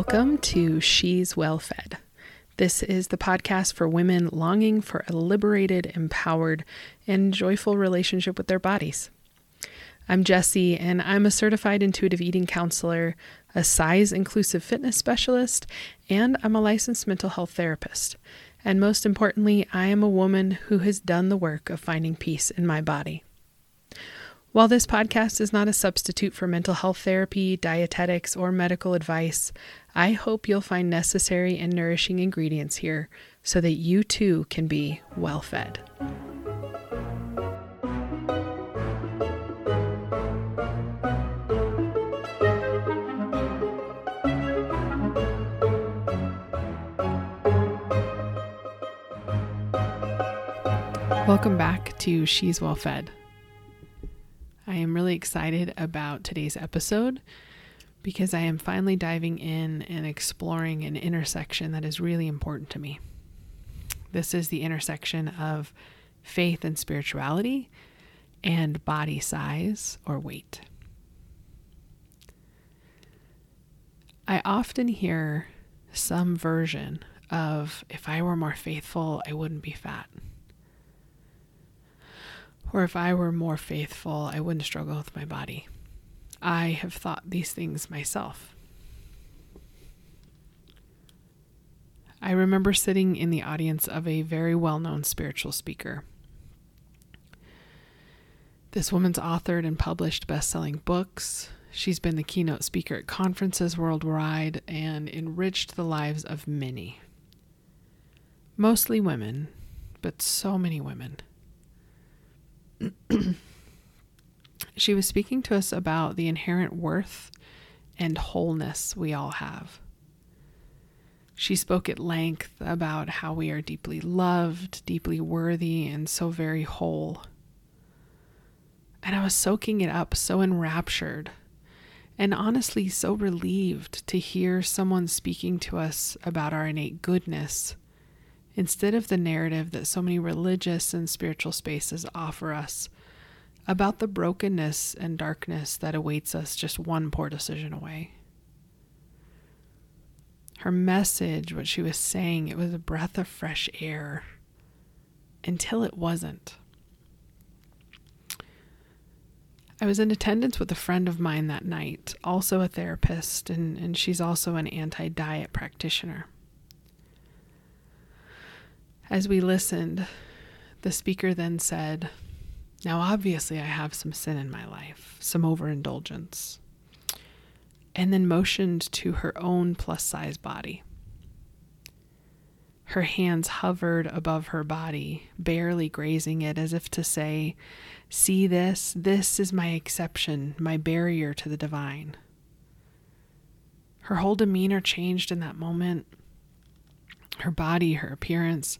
Welcome to She's Well Fed. This is the podcast for women longing for a liberated, empowered, and joyful relationship with their bodies. I'm Jessie, and I'm a certified intuitive eating counselor, a size inclusive fitness specialist, and I'm a licensed mental health therapist. And most importantly, I am a woman who has done the work of finding peace in my body. While this podcast is not a substitute for mental health therapy, dietetics, or medical advice, I hope you'll find necessary and nourishing ingredients here so that you too can be well fed. Welcome back to She's Well Fed. I am really excited about today's episode because I am finally diving in and exploring an intersection that is really important to me. This is the intersection of faith and spirituality and body size or weight. I often hear some version of if I were more faithful, I wouldn't be fat. Or if I were more faithful, I wouldn't struggle with my body. I have thought these things myself. I remember sitting in the audience of a very well known spiritual speaker. This woman's authored and published best selling books. She's been the keynote speaker at conferences worldwide and enriched the lives of many. Mostly women, but so many women. she was speaking to us about the inherent worth and wholeness we all have. She spoke at length about how we are deeply loved, deeply worthy, and so very whole. And I was soaking it up, so enraptured, and honestly so relieved to hear someone speaking to us about our innate goodness instead of the narrative that so many religious and spiritual spaces offer us about the brokenness and darkness that awaits us just one poor decision away. Her message, what she was saying, it was a breath of fresh air until it wasn't. I was in attendance with a friend of mine that night, also a therapist, and, and she's also an anti diet practitioner. As we listened, the speaker then said, Now, obviously, I have some sin in my life, some overindulgence. And then motioned to her own plus size body. Her hands hovered above her body, barely grazing it, as if to say, See this? This is my exception, my barrier to the divine. Her whole demeanor changed in that moment her body, her appearance,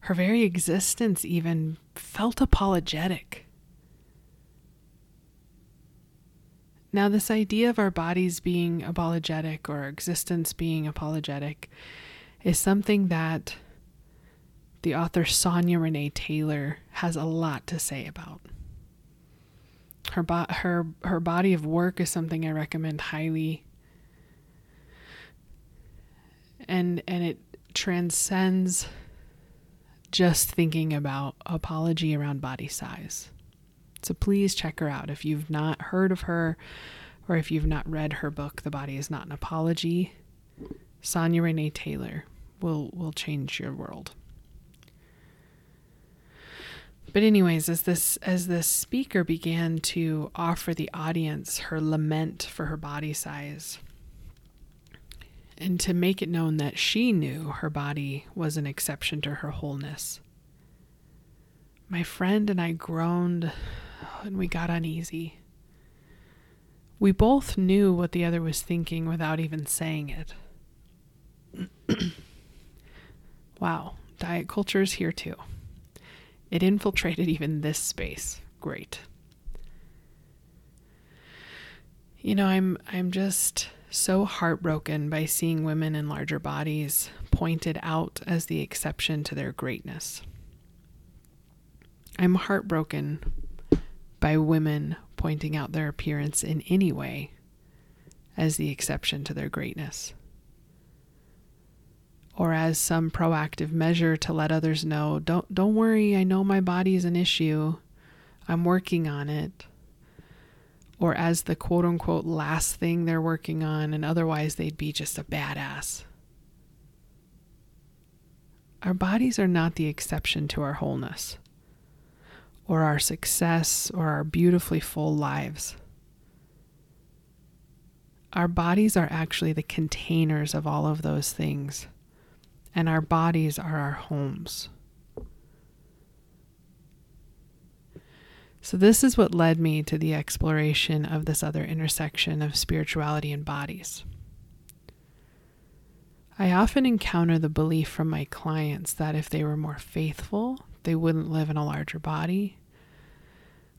her very existence even felt apologetic. Now, this idea of our bodies being apologetic or our existence being apologetic is something that the author Sonya Renae Taylor has a lot to say about. Her, bo- her, her body of work is something I recommend highly. And, and it transcends just thinking about apology around body size. So please check her out if you've not heard of her or if you've not read her book, The Body is Not an Apology. Sonya Renae Taylor will will change your world. But anyways, as this as this speaker began to offer the audience her lament for her body size, and to make it known that she knew her body was an exception to her wholeness. My friend and I groaned and we got uneasy. We both knew what the other was thinking without even saying it. wow, diet culture is here too. It infiltrated even this space. Great. You know, I'm I'm just so heartbroken by seeing women in larger bodies pointed out as the exception to their greatness. I'm heartbroken by women pointing out their appearance in any way as the exception to their greatness. or as some proactive measure to let others know, don't don't worry, I know my body is an issue. I'm working on it. Or as the quote unquote last thing they're working on, and otherwise they'd be just a badass. Our bodies are not the exception to our wholeness, or our success, or our beautifully full lives. Our bodies are actually the containers of all of those things, and our bodies are our homes. So, this is what led me to the exploration of this other intersection of spirituality and bodies. I often encounter the belief from my clients that if they were more faithful, they wouldn't live in a larger body,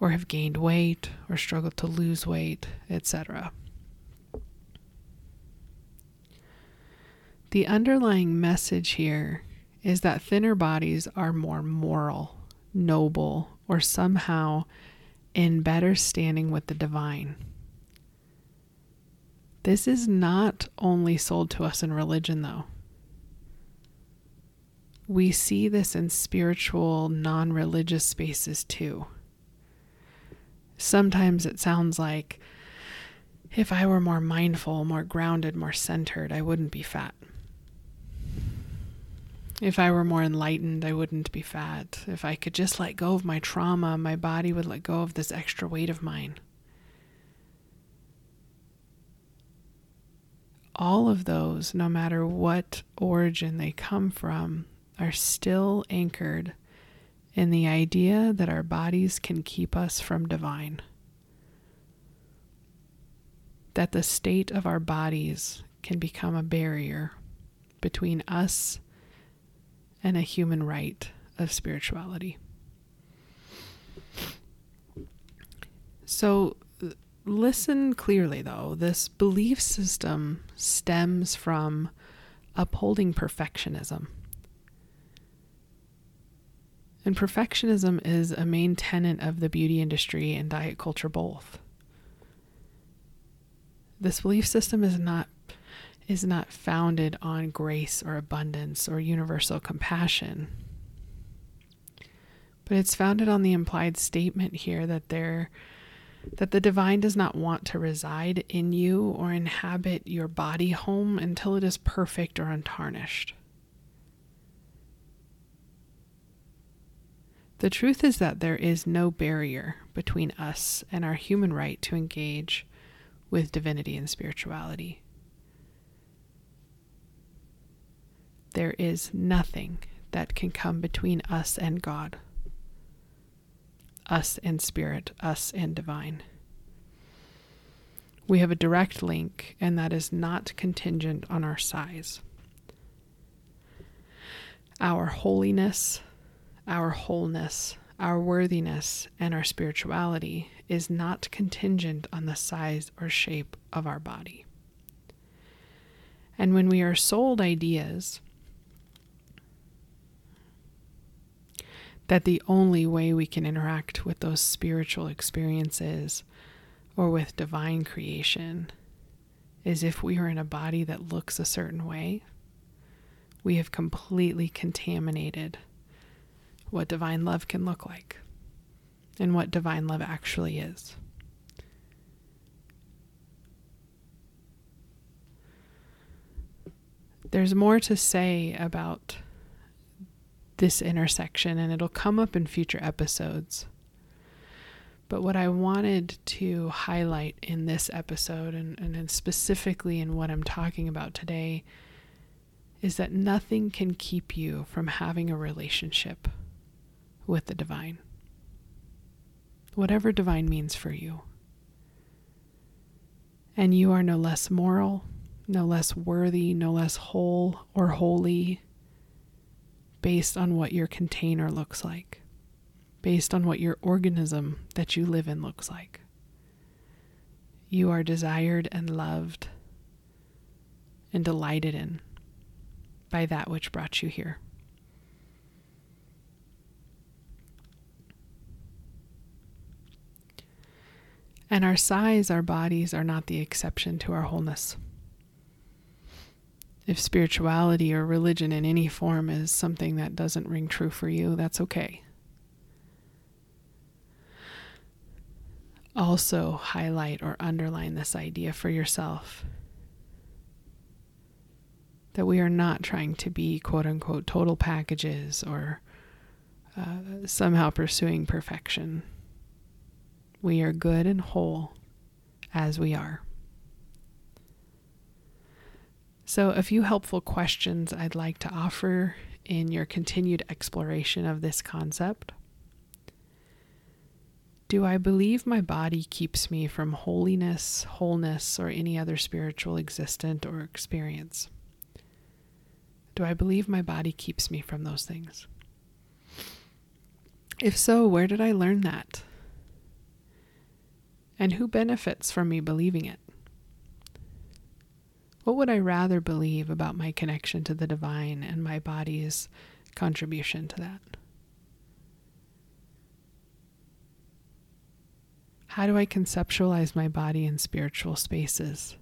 or have gained weight, or struggled to lose weight, etc. The underlying message here is that thinner bodies are more moral, noble, or somehow in better standing with the divine. This is not only sold to us in religion, though. We see this in spiritual, non religious spaces too. Sometimes it sounds like if I were more mindful, more grounded, more centered, I wouldn't be fat. If I were more enlightened, I wouldn't be fat. If I could just let go of my trauma, my body would let go of this extra weight of mine. All of those, no matter what origin they come from, are still anchored in the idea that our bodies can keep us from divine. That the state of our bodies can become a barrier between us and a human right of spirituality. So, listen clearly though. This belief system stems from upholding perfectionism. And perfectionism is a main tenet of the beauty industry and diet culture both. This belief system is not is not founded on grace or abundance or universal compassion. But it's founded on the implied statement here that there that the divine does not want to reside in you or inhabit your body home until it is perfect or untarnished. The truth is that there is no barrier between us and our human right to engage with divinity and spirituality. There is nothing that can come between us and God, us and spirit, us and divine. We have a direct link, and that is not contingent on our size. Our holiness, our wholeness, our worthiness, and our spirituality is not contingent on the size or shape of our body. And when we are sold ideas that the only way we can interact with those spiritual experiences or with divine creation is if we are in a body that looks a certain way. We have completely contaminated what divine love can look like and what divine love actually is. There's more to say about this intersection, and it'll come up in future episodes. But what I wanted to highlight in this episode, and, and specifically in what I'm talking about today, is that nothing can keep you from having a relationship with the divine. Whatever divine means for you. And you are no less moral, no less worthy, no less whole or holy based on what your container looks like, based on what your organism that you live in looks like. You are desired and loved and delighted in by that which brought you here. And our size, our bodies are not the exception to our wholeness. If spirituality or religion in any form is something that doesn't ring true for you, that's okay. Also, highlight or underline this idea for yourself that we are not trying to be quote unquote total packages or uh, somehow pursuing perfection. We are good and whole as we are. So, a few helpful questions I'd like to offer in your continued exploration of this concept. Do I believe my body keeps me from holiness, wholeness, or any other spiritual existent or experience? Do I believe my body keeps me from those things? If so, where did I learn that? And who benefits from me believing it? What would I rather believe about my connection to the divine and my body's contribution to that? How do I conceptualize my body in spiritual spaces?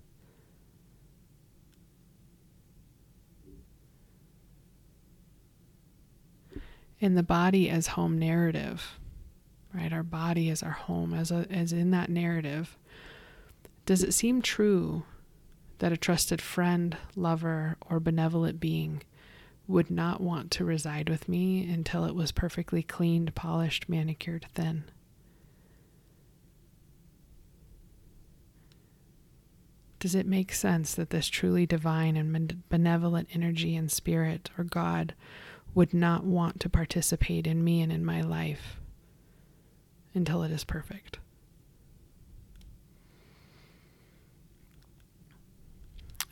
In the body as home narrative, right? Our body as our home as a, as in that narrative. Does it seem true that a trusted friend, lover, or benevolent being would not want to reside with me until it was perfectly cleaned, polished, manicured, thin? Does it make sense that this truly divine and benevolent energy and spirit or God would not want to participate in me and in my life until it is perfect?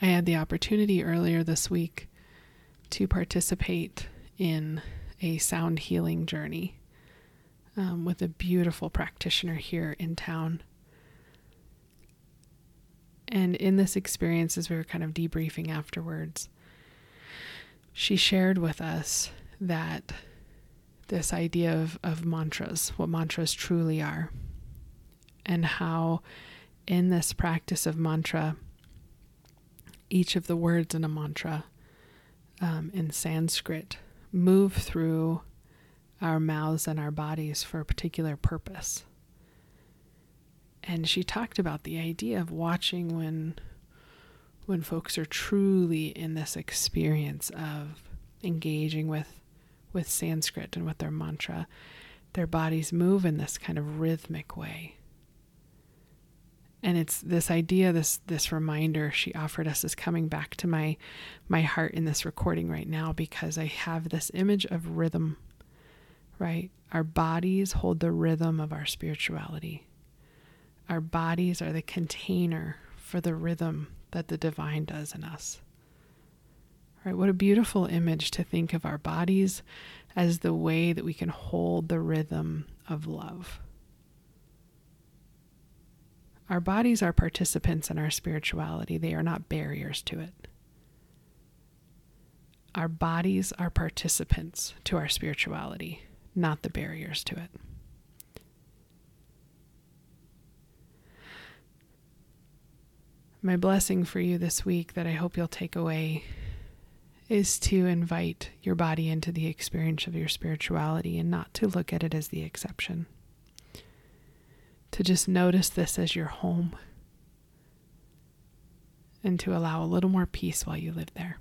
I had the opportunity earlier this week to participate in a sound healing journey um, with a beautiful practitioner here in town. And in this experience, as we were kind of debriefing afterwards, she shared with us that this idea of, of mantras, what mantras truly are, and how in this practice of mantra, each of the words in a mantra um, in Sanskrit move through our mouths and our bodies for a particular purpose. And she talked about the idea of watching when when folks are truly in this experience of engaging with with Sanskrit and with their mantra, their bodies move in this kind of rhythmic way. And it's this idea, this this reminder she offered us is coming back to my my heart in this recording right now because I have this image of rhythm, right? Our bodies hold the rhythm of our spirituality. Our bodies are the container for the rhythm that the divine does in us. Right? What a beautiful image to think of our bodies as the way that we can hold the rhythm of love. Our bodies are participants in our spirituality, they are not barriers to it. Our bodies are participants to our spirituality, not the barriers to it. My blessing for you this week that I hope you'll take away is to invite your body into the experience of your spirituality and not to look at it as the exception. To just notice this as your home and to allow a little more peace while you live there.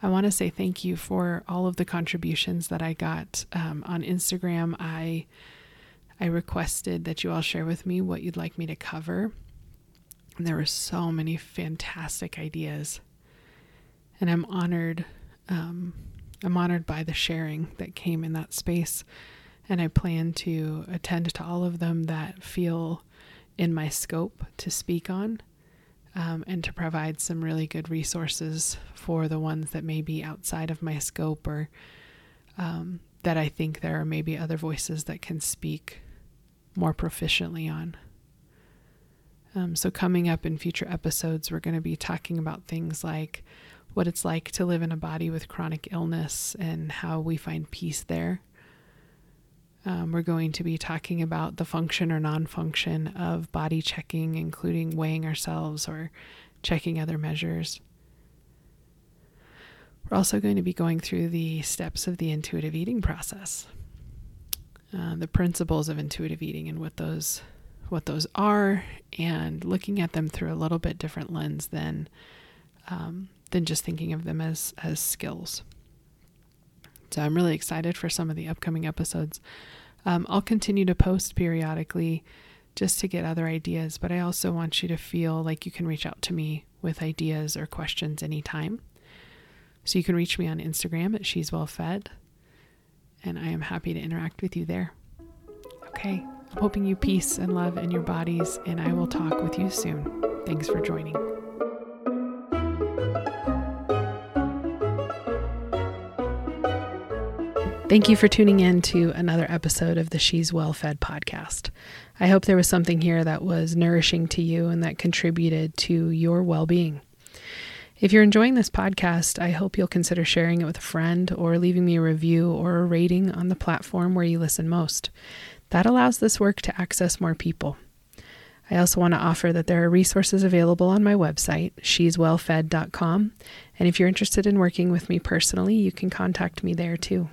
I want to say thank you for all of the contributions that I got um, on Instagram. I I requested that you all share with me what you'd like me to cover. And there were so many fantastic ideas. And I'm honored. Um, I'm honored by the sharing that came in that space. And I plan to attend to all of them that feel in my scope to speak on um, and to provide some really good resources for the ones that may be outside of my scope or um, that I think there are maybe other voices that can speak more proficiently on. Um, so, coming up in future episodes, we're going to be talking about things like what it's like to live in a body with chronic illness and how we find peace there. Um, we're going to be talking about the function or non function of body checking, including weighing ourselves or checking other measures. We're also going to be going through the steps of the intuitive eating process, uh, the principles of intuitive eating, and what those what those are, and looking at them through a little bit different lens than um, than just thinking of them as as skills. So I'm really excited for some of the upcoming episodes. Um, I'll continue to post periodically just to get other ideas, but I also want you to feel like you can reach out to me with ideas or questions anytime. So you can reach me on Instagram at She's Well Fed, and I am happy to interact with you there. Okay, I'm hoping you peace and love in your bodies, and I will talk with you soon. Thanks for joining. Thank you for tuning in to another episode of the She's Well Fed podcast. I hope there was something here that was nourishing to you and that contributed to your well being. If you're enjoying this podcast, I hope you'll consider sharing it with a friend or leaving me a review or a rating on the platform where you listen most. That allows this work to access more people. I also want to offer that there are resources available on my website, she'swellfed.com, and if you're interested in working with me personally, you can contact me there too.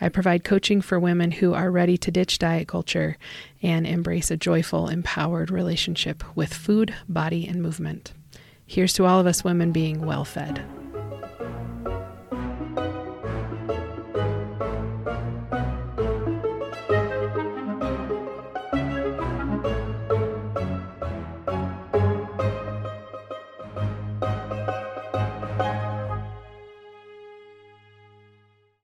I provide coaching for women who are ready to ditch diet culture and embrace a joyful, empowered relationship with food, body, and movement. Here's to all of us women being well fed.